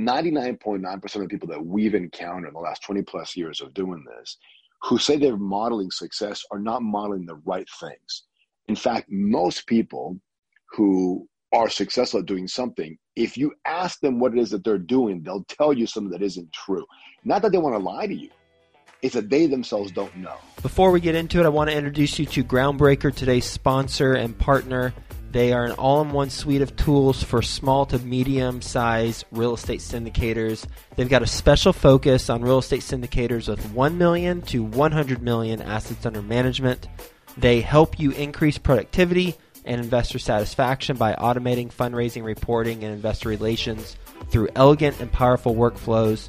99.9% of the people that we've encountered in the last 20 plus years of doing this who say they're modeling success are not modeling the right things. In fact, most people who are successful at doing something, if you ask them what it is that they're doing, they'll tell you something that isn't true. Not that they want to lie to you, it's that they themselves don't know. Before we get into it, I want to introduce you to Groundbreaker, today's sponsor and partner. They are an all in one suite of tools for small to medium size real estate syndicators. They've got a special focus on real estate syndicators with 1 million to 100 million assets under management. They help you increase productivity and investor satisfaction by automating fundraising reporting and investor relations through elegant and powerful workflows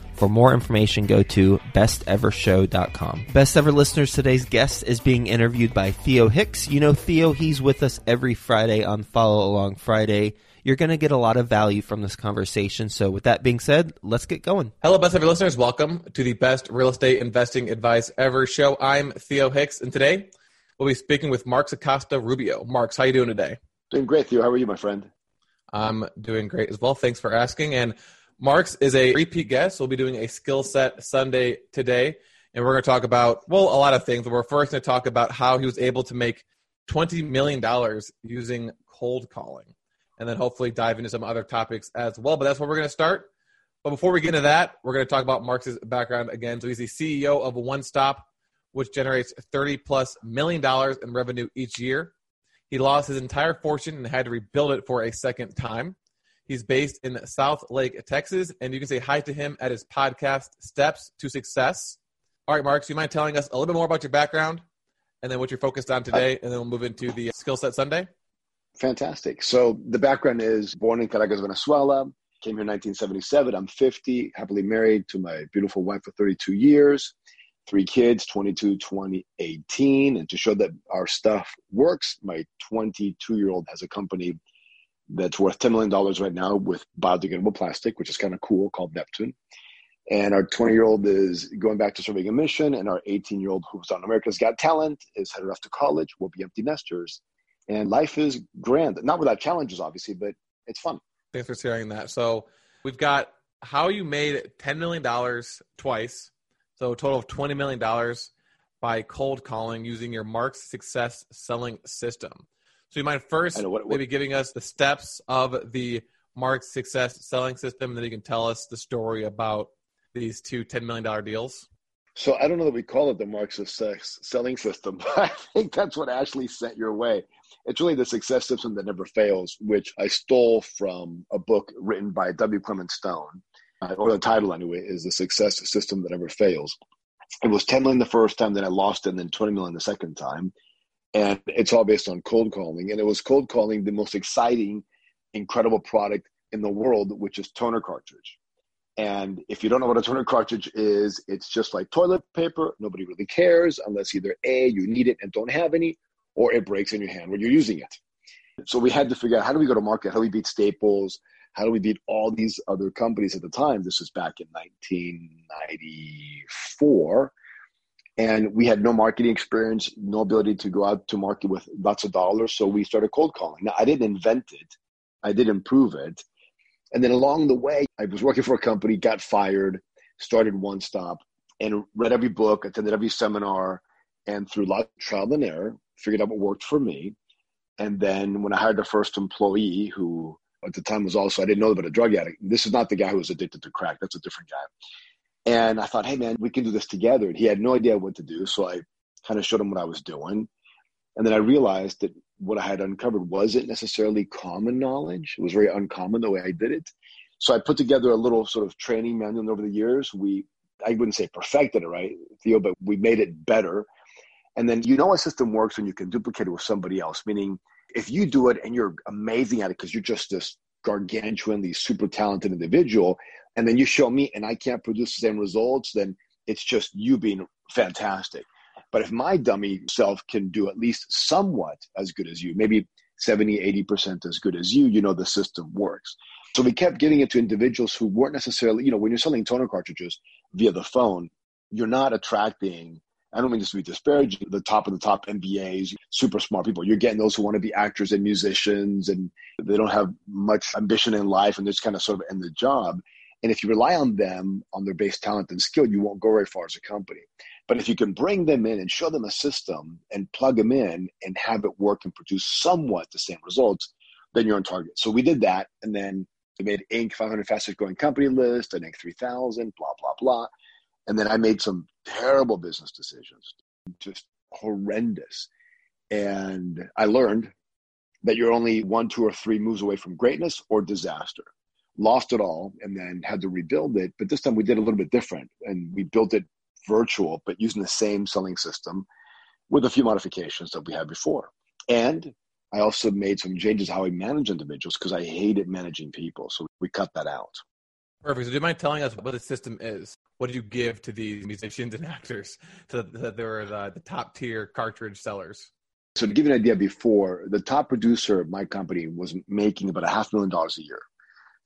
For more information, go to bestevershow.com. Best ever listeners, today's guest is being interviewed by Theo Hicks. You know Theo, he's with us every Friday on Follow Along Friday. You're going to get a lot of value from this conversation. So, with that being said, let's get going. Hello, best ever listeners. Welcome to the Best Real Estate Investing Advice Ever show. I'm Theo Hicks, and today we'll be speaking with Marx Acosta Rubio. Marx, how you doing today? Doing great, Theo. How are you, my friend? I'm doing great as well. Thanks for asking. And Marx is a repeat guest. We'll be doing a skill set Sunday today, and we're going to talk about well a lot of things. We're first going to talk about how he was able to make twenty million dollars using cold calling, and then hopefully dive into some other topics as well. But that's where we're going to start. But before we get into that, we're going to talk about Marx's background again. So he's the CEO of One Stop, which generates thirty plus million dollars in revenue each year. He lost his entire fortune and had to rebuild it for a second time. He's based in Southlake, Texas, and you can say hi to him at his podcast, Steps to Success. All right, Mark, so you mind telling us a little bit more about your background and then what you're focused on today, and then we'll move into the Skill Set Sunday? Fantastic. So the background is born in Caracas, Venezuela, came here in 1977. I'm 50, happily married to my beautiful wife for 32 years, three kids, 22, 20, 18. And to show that our stuff works, my 22 year old has a company that's worth $10 million right now with biodegradable plastic, which is kind of cool, called Neptune. And our 20 year old is going back to serving a mission. And our 18 year old, who's on America's Got Talent, is headed off to college. We'll be empty nesters. And life is grand, not without challenges, obviously, but it's fun. Thanks for sharing that. So we've got how you made $10 million twice. So a total of $20 million by cold calling using your Marx Success Selling System. So you mind first what, what, maybe giving us the steps of the Mark Success selling system, and then you can tell us the story about these two $10 million deals? So I don't know that we call it the Mark Success selling system, but I think that's what Ashley sent your way. It's really the success system that never fails, which I stole from a book written by W. Clement Stone, uh, or the title anyway, is The Success System That Never Fails. It was 10 million the first time, then I lost it, and then 20 million the second time. And it's all based on cold calling. And it was cold calling the most exciting, incredible product in the world, which is toner cartridge. And if you don't know what a toner cartridge is, it's just like toilet paper. Nobody really cares unless either A, you need it and don't have any, or it breaks in your hand when you're using it. So we had to figure out how do we go to market? How do we beat Staples? How do we beat all these other companies at the time? This was back in 1994. And we had no marketing experience, no ability to go out to market with lots of dollars. So we started cold calling. Now, I didn't invent it, I did improve it. And then along the way, I was working for a company, got fired, started One Stop, and read every book, attended every seminar, and through lots of trial and error, figured out what worked for me. And then when I hired the first employee, who at the time was also, I didn't know about a drug addict. This is not the guy who was addicted to crack. That's a different guy. And I thought, hey, man, we can do this together. And he had no idea what to do. So I kind of showed him what I was doing. And then I realized that what I had uncovered wasn't necessarily common knowledge. It was very uncommon the way I did it. So I put together a little sort of training manual over the years. We, I wouldn't say perfected it, right, Theo, but we made it better. And then you know a system works when you can duplicate it with somebody else, meaning if you do it and you're amazing at it because you're just this gargantuanly super talented individual, and then you show me and I can't produce the same results, then it's just you being fantastic. But if my dummy self can do at least somewhat as good as you, maybe 70, 80% as good as you, you know the system works. So we kept giving it to individuals who weren't necessarily, you know, when you're selling toner cartridges via the phone, you're not attracting, I don't mean this to be disparaging, the top of the top MBAs, super smart people. You're getting those who want to be actors and musicians and they don't have much ambition in life and they're just kind of sort of in the job. And if you rely on them, on their base talent and skill, you won't go very far as a company. But if you can bring them in and show them a system and plug them in and have it work and produce somewhat the same results, then you're on target. So we did that. And then we made Inc. 500 fastest growing company list and Inc. 3000, blah, blah, blah. And then I made some terrible business decisions, just horrendous. And I learned that you're only one, two, or three moves away from greatness or disaster. Lost it all and then had to rebuild it. But this time we did a little bit different and we built it virtual, but using the same selling system with a few modifications that we had before. And I also made some changes how I manage individuals because I hated managing people. So we cut that out. Perfect. So do you mind telling us what the system is? What did you give to these musicians and actors so that they were the, the top tier cartridge sellers? So to give you an idea, before the top producer of my company was making about a half million dollars a year.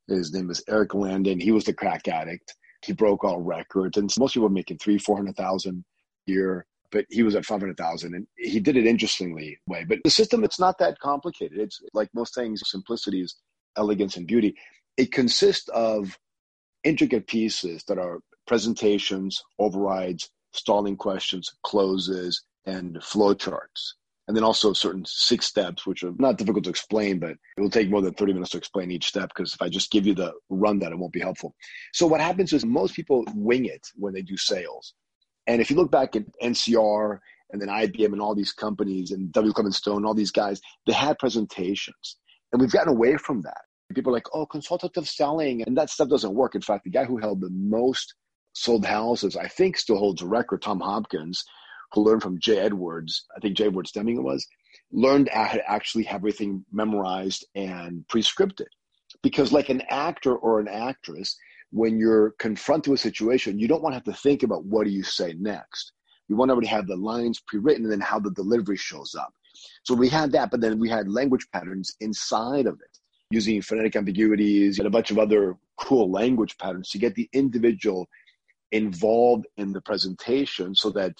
His name is Eric Landon. He was the crack addict he broke all records, and most people making three, four hundred thousand a year, but he was at five hundred thousand, and he did it interestingly way. But the system, it's not that complicated. It's like most things, simplicity is elegance and beauty. It consists of intricate pieces that are presentations, overrides, stalling questions, closes, and flow charts and then also certain six steps, which are not difficult to explain, but it will take more than 30 minutes to explain each step because if I just give you the rundown, it won't be helpful. So what happens is most people wing it when they do sales. And if you look back at NCR and then IBM and all these companies and W. Clement Stone, all these guys, they had presentations. And we've gotten away from that. People are like, oh, consultative selling. And that stuff doesn't work. In fact, the guy who held the most sold houses, I think still holds a record, Tom Hopkins, learned from Jay Edwards, I think Jay Edwards Deming it was, learned how to actually have everything memorized and pre-scripted. Because like an actor or an actress, when you're confronted with a situation, you don't want to have to think about what do you say next. You want to already have the lines pre-written and then how the delivery shows up. So we had that, but then we had language patterns inside of it using phonetic ambiguities and a bunch of other cool language patterns to get the individual involved in the presentation so that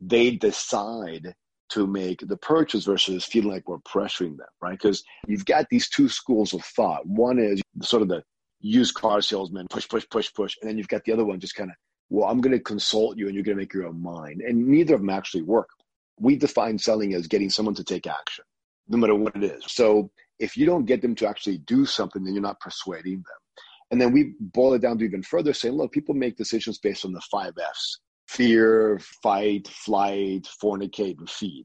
they decide to make the purchase versus feeling like we're pressuring them, right? Because you've got these two schools of thought. One is sort of the used car salesman, push, push, push, push. And then you've got the other one just kind of, well, I'm going to consult you and you're going to make your own mind. And neither of them actually work. We define selling as getting someone to take action, no matter what it is. So if you don't get them to actually do something, then you're not persuading them. And then we boil it down to even further saying, look, people make decisions based on the five F's fear, fight, flight, fornicate, and feed.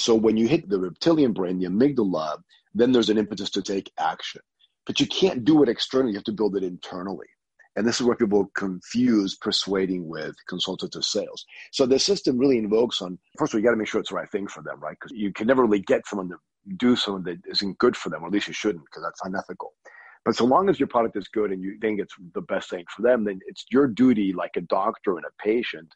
So when you hit the reptilian brain, the amygdala, then there's an impetus to take action. But you can't do it externally, you have to build it internally. And this is where people confuse persuading with consultative sales. So the system really invokes on first of all, you got to make sure it's the right thing for them, right? Because you can never really get someone to do something that isn't good for them, or at least you shouldn't, because that's unethical. But so long as your product is good and you think it's the best thing for them, then it's your duty, like a doctor and a patient,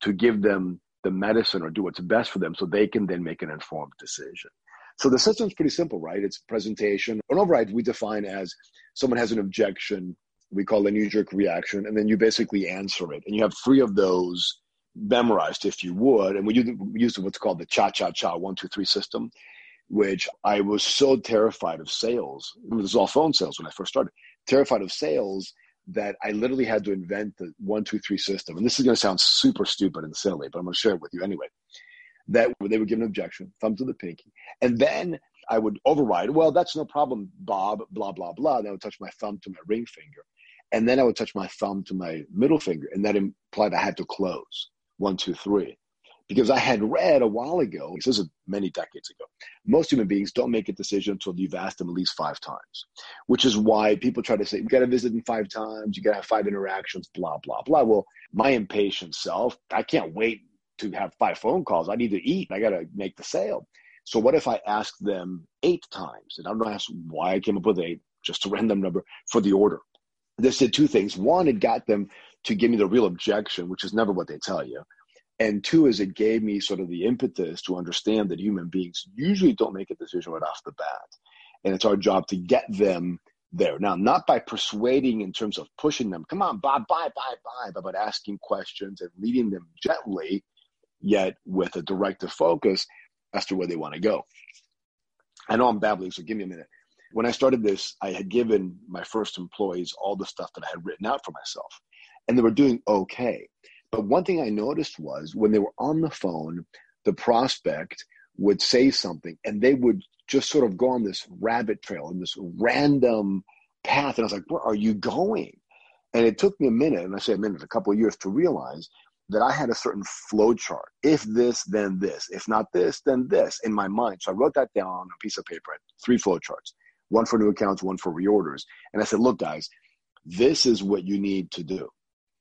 to give them the medicine or do what's best for them so they can then make an informed decision. So the system's pretty simple, right? It's presentation. An override we define as someone has an objection, we call a knee jerk reaction, and then you basically answer it. And you have three of those memorized if you would. And we use what's called the cha cha cha one, two, three system which I was so terrified of sales. This was all phone sales when I first started. Terrified of sales that I literally had to invent the one, two, three system. And this is going to sound super stupid and silly, but I'm going to share it with you anyway. That they would give an objection, thumb to the pinky, and then I would override. Well, that's no problem, Bob. Blah blah blah. Then I would touch my thumb to my ring finger, and then I would touch my thumb to my middle finger, and that implied I had to close one, two, three because I had read a while ago, this is many decades ago, most human beings don't make a decision until you've asked them at least five times, which is why people try to say, you got to visit them five times, you got to have five interactions, blah, blah, blah. Well, my impatient self, I can't wait to have five phone calls. I need to eat. I got to make the sale. So what if I ask them eight times? And I don't know why I came up with eight, just a random number for the order. This did two things. One, it got them to give me the real objection, which is never what they tell you and two is it gave me sort of the impetus to understand that human beings usually don't make a decision right off the bat. And it's our job to get them there. Now not by persuading in terms of pushing them come on buy buy buy buy but asking questions and leading them gently yet with a directive focus as to where they want to go. I know i'm babbling so give me a minute. When i started this i had given my first employees all the stuff that i had written out for myself and they were doing okay but one thing I noticed was when they were on the phone, the prospect would say something and they would just sort of go on this rabbit trail and this random path. And I was like, where are you going? And it took me a minute, and I say a minute, a couple of years to realize that I had a certain flow chart. If this, then this. If not this, then this in my mind. So I wrote that down on a piece of paper, three flow charts, one for new accounts, one for reorders. And I said, look, guys, this is what you need to do.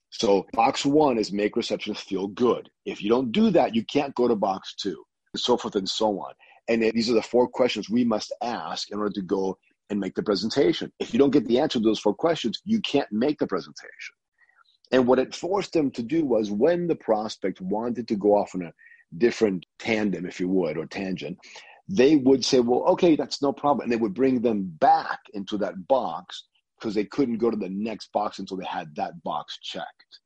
So box one is make receptionists feel good. If you don't do that, you can't go to box two, and so forth and so on. And these are the four questions we must ask in order to go and make the presentation. If you don't get the answer to those four questions, you can't make the presentation. And what it forced them to do was when the prospect wanted to go off on a different tandem, if you would, or tangent, they would say, well, okay, that's no problem. And they would bring them back into that box because they couldn't go to the next box until they had that box checked.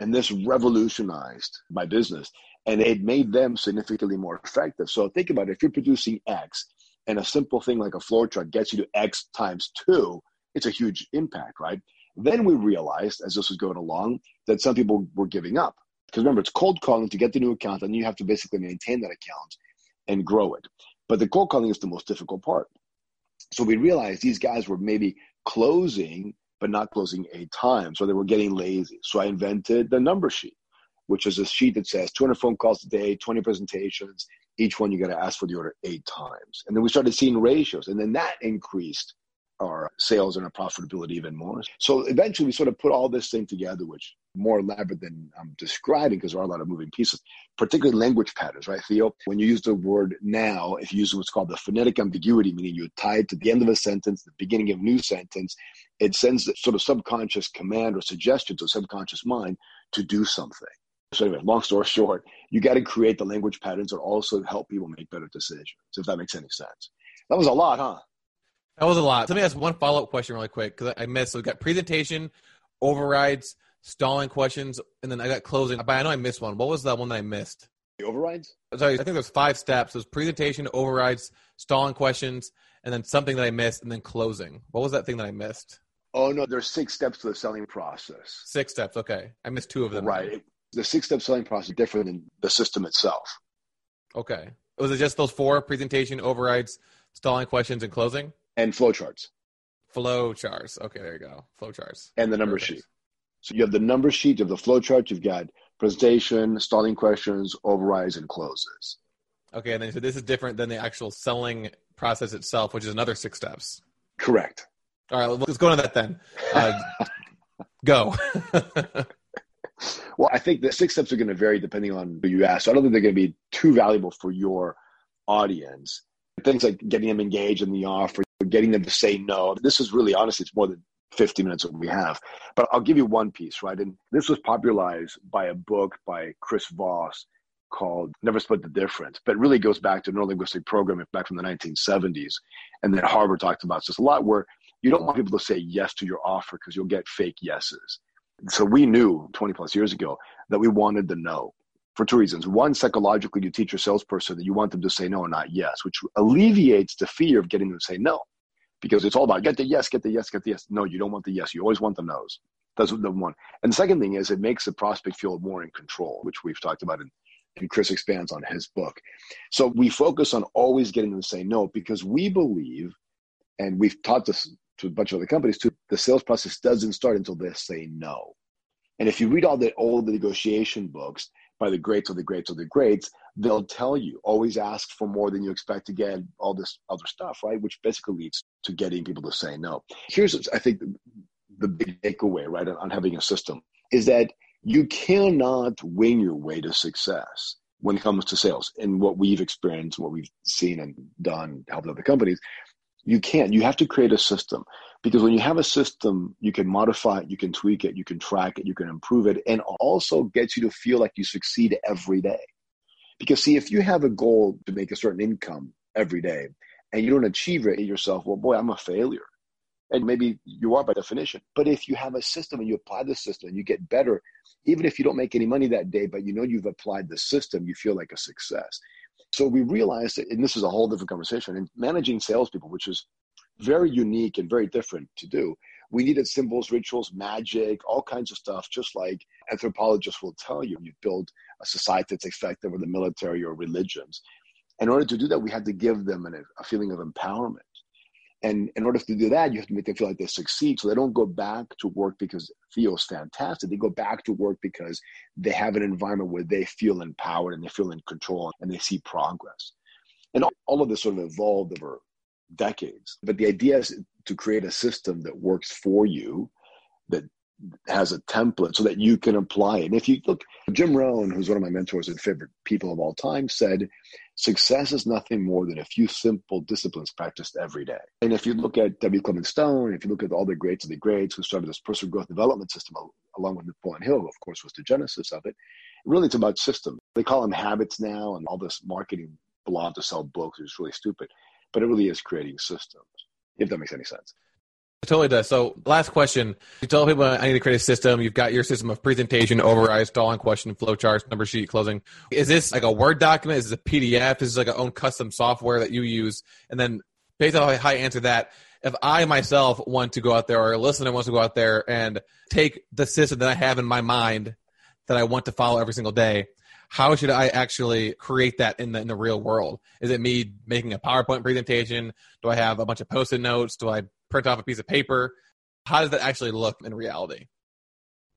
And this revolutionized my business and it made them significantly more effective. So think about it if you're producing X and a simple thing like a flow chart gets you to X times two, it's a huge impact, right? Then we realized as this was going along that some people were giving up. Because remember, it's cold calling to get the new account, and you have to basically maintain that account and grow it. But the cold calling is the most difficult part. So we realized these guys were maybe closing, but not closing eight times, or they were getting lazy. So I invented the number sheet, which is a sheet that says 200 phone calls a day, 20 presentations. Each one you got to ask for the order eight times. And then we started seeing ratios, and then that increased our sales and our profitability even more. So eventually we sort of put all this thing together, which more elaborate than I'm describing because there are a lot of moving pieces, particularly language patterns, right, Theo? When you use the word now, if you use what's called the phonetic ambiguity, meaning you tie it to the end of a sentence, the beginning of a new sentence, it sends a sort of subconscious command or suggestion to the subconscious mind to do something. So anyway, long story short, you got to create the language patterns that also help people make better decisions, if that makes any sense. That was a lot, huh? That was a lot. Let me ask one follow up question really quick because I missed. So we got presentation, overrides, stalling questions, and then I got closing. But I know I missed one. What was that one that I missed? The overrides? Sorry, I think there's five steps. There's presentation, overrides, stalling questions, and then something that I missed, and then closing. What was that thing that I missed? Oh no, there's six steps to the selling process. Six steps. Okay, I missed two of them. Right. The six-step selling process is different than the system itself. Okay. Was it just those four: presentation, overrides, stalling questions, and closing? And flowcharts. Flow charts. Okay, there you go. Flow charts. And the number Perfect. sheet. So you have the number sheet, you have the flow chart, you've got presentation, stalling questions, overrides, and closes. Okay, and then so this is different than the actual selling process itself, which is another six steps. Correct. All right, let's go into that then. Uh, go. well, I think the six steps are going to vary depending on who you ask. So I don't think they're going to be too valuable for your audience. Things like getting them engaged in the offer, getting them to say no. This is really, honestly, it's more than 50 minutes that we have. But I'll give you one piece, right? And this was popularized by a book by Chris Voss called Never Split the Difference, but really goes back to neurolinguistic programming back from the 1970s. And then Harvard talked about this a lot where you don't want people to say yes to your offer because you'll get fake yeses. So we knew 20 plus years ago that we wanted the no for two reasons. One, psychologically, you teach your salesperson that you want them to say no not yes, which alleviates the fear of getting them to say no because it's all about get the yes, get the yes, get the yes. No, you don't want the yes. You always want the no's. That's the one. And the second thing is it makes the prospect feel more in control, which we've talked about in, and Chris expands on his book. So we focus on always getting them to say no because we believe, and we've taught this to a bunch of other companies too, the sales process doesn't start until they say no. And if you read all the old negotiation books by the greats of the greats of the greats, they'll tell you always ask for more than you expect to get, all this other stuff, right? Which basically leads to getting people to say no. Here's, I think, the big takeaway, right, on having a system is that you cannot wing your way to success when it comes to sales and what we've experienced, what we've seen and done, helped other companies. You can't. You have to create a system because when you have a system, you can modify it, you can tweak it, you can track it, you can improve it, and also gets you to feel like you succeed every day. Because see, if you have a goal to make a certain income every day and you don't achieve it yourself, well, boy, I'm a failure. And maybe you are by definition. But if you have a system and you apply the system and you get better, even if you don't make any money that day, but you know you've applied the system, you feel like a success. So we realized and this is a whole different conversation, and managing salespeople, which is very unique and very different to do. We needed symbols, rituals, magic, all kinds of stuff, just like anthropologists will tell you. You build a society that's effective or the military or religions. In order to do that, we had to give them an, a feeling of empowerment. And in order to do that, you have to make them feel like they succeed. So they don't go back to work because it feels fantastic. They go back to work because they have an environment where they feel empowered and they feel in control and they see progress. And all of this sort of evolved over decades. But the idea is to create a system that works for you, that has a template so that you can apply it. And if you look, Jim Rohn, who's one of my mentors and favorite people of all time, said, success is nothing more than a few simple disciplines practiced every day. And if you look at W. Clement Stone, if you look at all the greats of the greats who started this personal growth development system, along with Napoleon Hill, of course was the genesis of it, really it's about systems. They call them habits now, and all this marketing blog to sell books is really stupid, but it really is creating systems, if that makes any sense. Totally does. So, last question. You tell people I need to create a system. You've got your system of presentation, override, stalling question, flowcharts, number sheet, closing. Is this like a Word document? Is this a PDF? Is this like a own custom software that you use? And then, based on how I answer that, if I myself want to go out there or a listener wants to go out there and take the system that I have in my mind that I want to follow every single day, how should I actually create that in the in the real world? Is it me making a PowerPoint presentation? Do I have a bunch of post-it notes? Do I print off a piece of paper? How does that actually look in reality?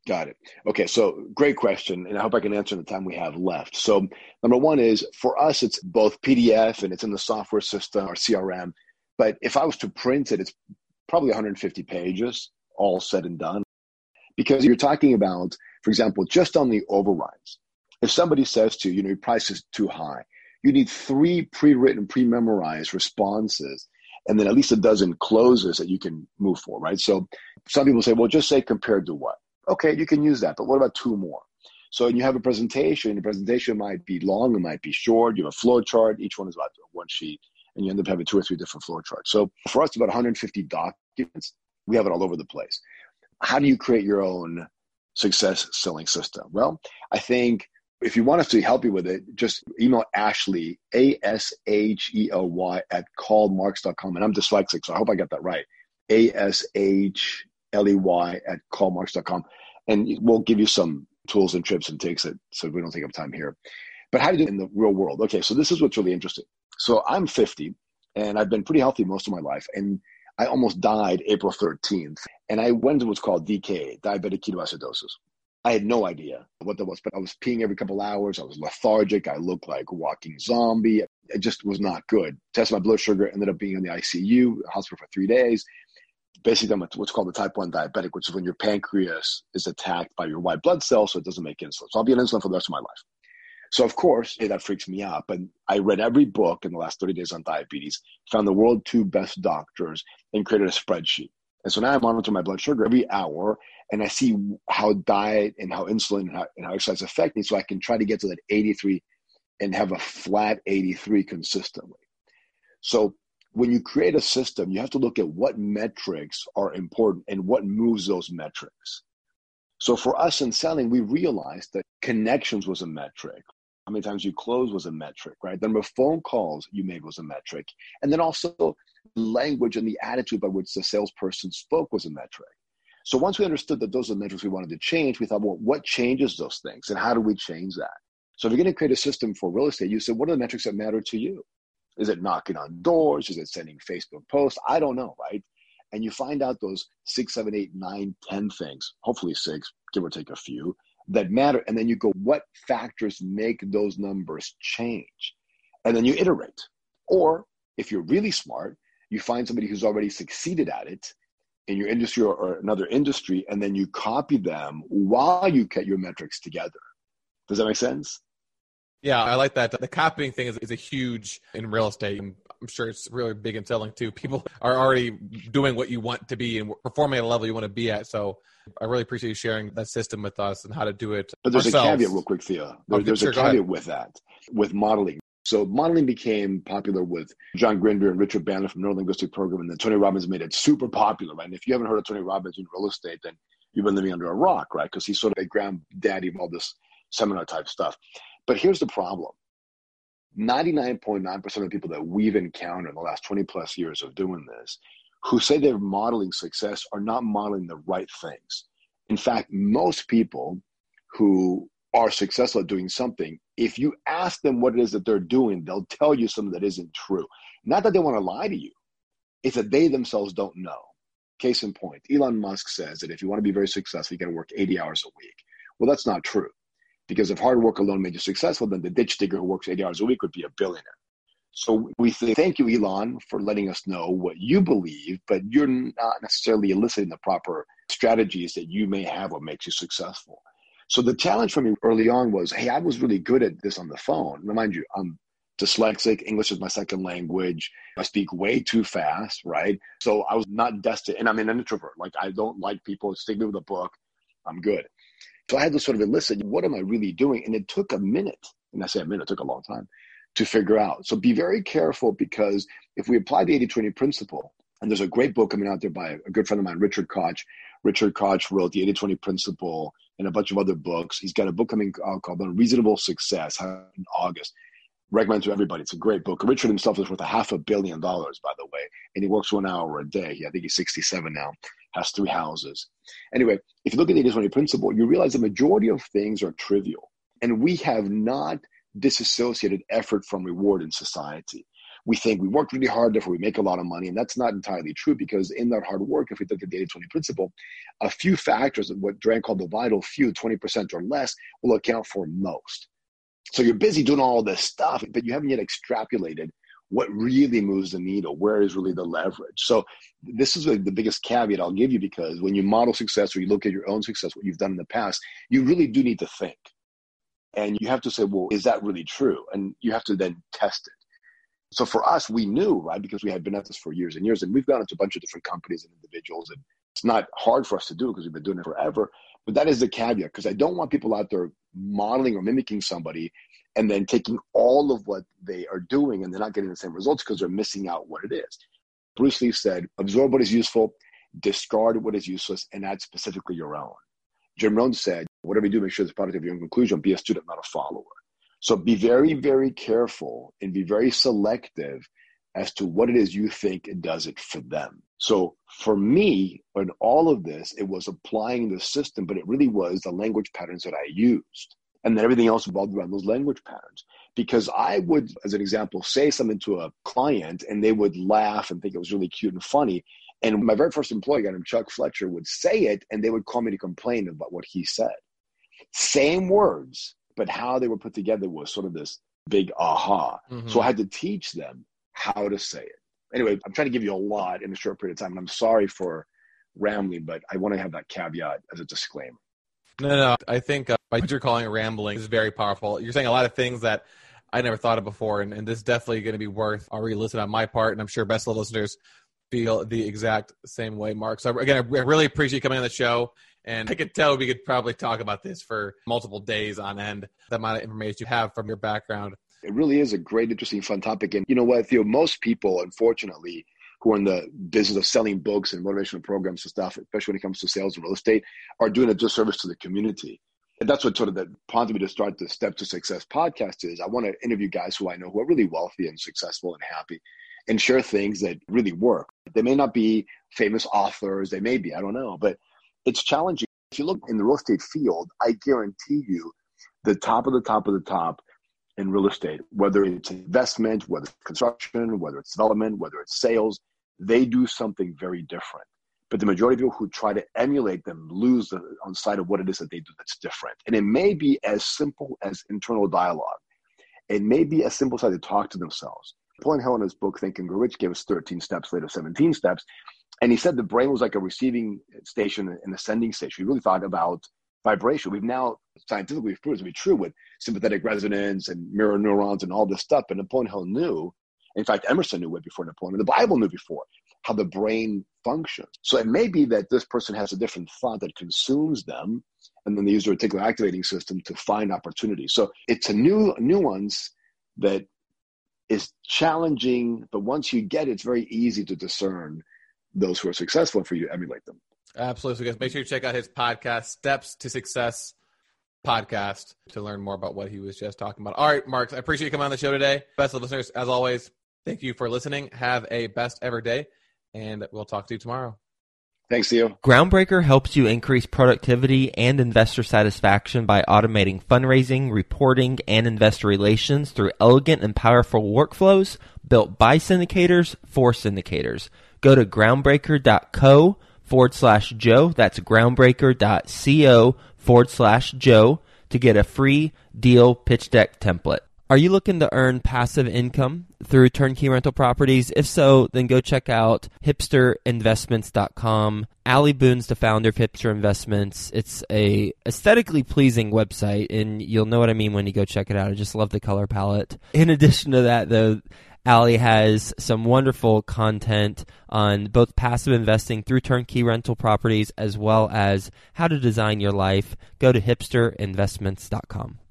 Got it. Okay, so great question, and I hope I can answer in the time we have left. So, number one is for us, it's both PDF and it's in the software system or CRM. But if I was to print it, it's probably 150 pages, all said and done. Because you're talking about, for example, just on the overrides. If somebody says to you, you know, your price is too high, you need three pre-written, pre-memorized responses and then at least a dozen closes that you can move for, right? So some people say, well, just say compared to what? Okay, you can use that, but what about two more? So you have a presentation, the presentation might be long, it might be short, you have a flow chart, each one is about one sheet, and you end up having two or three different flow charts. So for us, about 150 documents, we have it all over the place. How do you create your own success selling system? Well, I think if you want us to help you with it, just email Ashley, A S H E L Y, at callmarx.com. And I'm dyslexic, so I hope I got that right. A S H L E Y at callmarx.com. And we'll give you some tools and tips and takes it so we don't take up time here. But how do you do it in the real world? Okay, so this is what's really interesting. So I'm 50 and I've been pretty healthy most of my life. And I almost died April 13th. And I went to what's called DK, diabetic ketoacidosis. I had no idea what that was, but I was peeing every couple hours. I was lethargic. I looked like a walking zombie. It just was not good. Tested my blood sugar, ended up being in the ICU, hospital for three days. Basically, I'm what's called the type 1 diabetic, which is when your pancreas is attacked by your white blood cells, so it doesn't make insulin. So I'll be on insulin for the rest of my life. So, of course, hey, that freaks me out. But I read every book in the last 30 days on diabetes, found the world two best doctors, and created a spreadsheet. And so now I monitor my blood sugar every hour and I see how diet and how insulin and how, and how exercise affect me so I can try to get to that 83 and have a flat 83 consistently. So when you create a system, you have to look at what metrics are important and what moves those metrics. So for us in selling, we realized that connections was a metric. How many times you close was a metric, right? The number of phone calls you made was a metric. And then also language and the attitude by which the salesperson spoke was a metric. So once we understood that those are the metrics we wanted to change, we thought, well, what changes those things and how do we change that? So if you're going to create a system for real estate, you said, what are the metrics that matter to you? Is it knocking on doors? Is it sending Facebook posts? I don't know, right? And you find out those six, seven, eight, nine, ten things, hopefully six, give or take a few, that matter. And then you go, what factors make those numbers change? And then you iterate. Or if you're really smart, you find somebody who's already succeeded at it in your industry or, or another industry, and then you copy them while you get your metrics together. Does that make sense? Yeah, I like that. The copying thing is, is a huge in real estate. I'm sure it's really big in selling too. People are already doing what you want to be and performing at a level you want to be at. So I really appreciate you sharing that system with us and how to do it. But there's ourselves. a caveat, real quick, Theo. There, there's sure, a caveat with that, with modeling. So modeling became popular with John Grinder and Richard Bandler from Neurolinguistic Program, and then Tony Robbins made it super popular. Right? And if you haven't heard of Tony Robbins in real estate, then you've been living under a rock, right? Because he's sort of a granddaddy of all this seminar type stuff. But here's the problem. 99.9% of the people that we've encountered in the last 20 plus years of doing this who say they're modeling success are not modeling the right things. In fact, most people who are successful at doing something, if you ask them what it is that they're doing, they'll tell you something that isn't true. Not that they want to lie to you, it's that they themselves don't know. Case in point, Elon Musk says that if you want to be very successful, you got to work 80 hours a week. Well, that's not true. Because if hard work alone made you successful, then the ditch digger who works 80 hours a week would be a billionaire. So we say, thank you, Elon, for letting us know what you believe, but you're not necessarily eliciting the proper strategies that you may have what makes you successful. So the challenge for me early on was, hey, I was really good at this on the phone. Now, mind you, I'm dyslexic. English is my second language. I speak way too fast, right? So I was not destined, and I'm an introvert. Like I don't like people. Stick me with a book. I'm good. So I had to sort of elicit, what am I really doing? And it took a minute, and I say a minute, it took a long time to figure out. So be very careful because if we apply the 80 20 principle, and there's a great book coming out there by a good friend of mine, Richard Koch. Richard Koch wrote the 80 20 principle and a bunch of other books. He's got a book coming uh, out called Unreasonable Success in August. Recommend to everybody. It's a great book. Richard himself is worth a half a billion dollars, by the way, and he works one hour a day. I think he's 67 now, has three houses. Anyway, if you look at the 80 20 principle, you realize the majority of things are trivial. And we have not disassociated effort from reward in society. We think we worked really hard, therefore we make a lot of money. And that's not entirely true because in that hard work, if we look at the 80 20 principle, a few factors, of what Juran called the vital few, 20% or less, will account for most. So you're busy doing all this stuff, but you haven't yet extrapolated what really moves the needle, where is really the leverage. So this is the biggest caveat I'll give you because when you model success or you look at your own success, what you've done in the past, you really do need to think. And you have to say, well, is that really true? And you have to then test it. So for us, we knew, right, because we had been at this for years and years, and we've gone into a bunch of different companies and individuals, and it's not hard for us to do because we've been doing it forever. But that is the caveat because I don't want people out there modeling or mimicking somebody and then taking all of what they are doing and they're not getting the same results because they're missing out what it is. Bruce Lee said, absorb what is useful, discard what is useless, and add specifically your own. Jim Rohn said, whatever you do, make sure it's product of your own conclusion. Be a student, not a follower. So be very, very careful and be very selective as to what it is you think it does it for them. So for me, in all of this, it was applying the system, but it really was the language patterns that I used. And then everything else revolved around those language patterns. Because I would, as an example, say something to a client and they would laugh and think it was really cute and funny. And my very first employee, guy named Chuck Fletcher, would say it and they would call me to complain about what he said. Same words, but how they were put together was sort of this big aha. Mm-hmm. So I had to teach them how to say it. Anyway, I'm trying to give you a lot in a short period of time, and I'm sorry for rambling, but I want to have that caveat as a disclaimer. No, no, no. I think uh, what you're calling it rambling is very powerful. You're saying a lot of things that I never thought of before, and, and this is definitely going to be worth a re-listen on my part, and I'm sure best of listeners feel the exact same way, Mark. So again, I really appreciate you coming on the show. And I could tell we could probably talk about this for multiple days on end, the amount of information you have from your background. It really is a great, interesting, fun topic. And you know what, Theo, most people, unfortunately, who are in the business of selling books and motivational programs and stuff, especially when it comes to sales and real estate, are doing a disservice to the community. And that's what sort of the prompted me to start the Step to Success podcast is I want to interview guys who I know who are really wealthy and successful and happy and share things that really work. They may not be famous authors, they may be, I don't know, but it's challenging. If you look in the real estate field, I guarantee you the top of the top of the top in real estate, whether it's investment, whether it's construction, whether it's development, whether it's sales, they do something very different. But the majority of people who try to emulate them lose the, on sight of what it is that they do that's different. And it may be as simple as internal dialogue. It may be as simple as how they talk to themselves. Hill in book Think and Grow Rich gave us 13 steps, later 17 steps. And he said the brain was like a receiving station and a sending station. He really thought about vibration. We've now scientifically proved to be true with sympathetic resonance and mirror neurons and all this stuff. But Napoleon Hill knew, in fact, Emerson knew it before Napoleon, the Bible knew before how the brain functions. So it may be that this person has a different thought that consumes them, and then they use their reticular activating system to find opportunities. So it's a new nuance that is challenging, but once you get it, it's very easy to discern those who are successful for you to emulate them. Absolutely. So guys, make sure you check out his podcast, Steps to Success podcast, to learn more about what he was just talking about. All right, Mark, I appreciate you coming on the show today. Best of listeners, as always, thank you for listening. Have a best ever day, and we'll talk to you tomorrow. Thanks, Theo. Groundbreaker helps you increase productivity and investor satisfaction by automating fundraising, reporting, and investor relations through elegant and powerful workflows built by syndicators for syndicators. Go to groundbreaker.co forward slash Joe. That's groundbreaker.co forward slash Joe to get a free deal pitch deck template. Are you looking to earn passive income through turnkey rental properties? If so, then go check out hipsterinvestments.com. Ali Boone's the founder of Hipster Investments. It's a aesthetically pleasing website, and you'll know what I mean when you go check it out. I just love the color palette. In addition to that, though, Ali has some wonderful content on both passive investing through turnkey rental properties as well as how to design your life. Go to hipsterinvestments.com.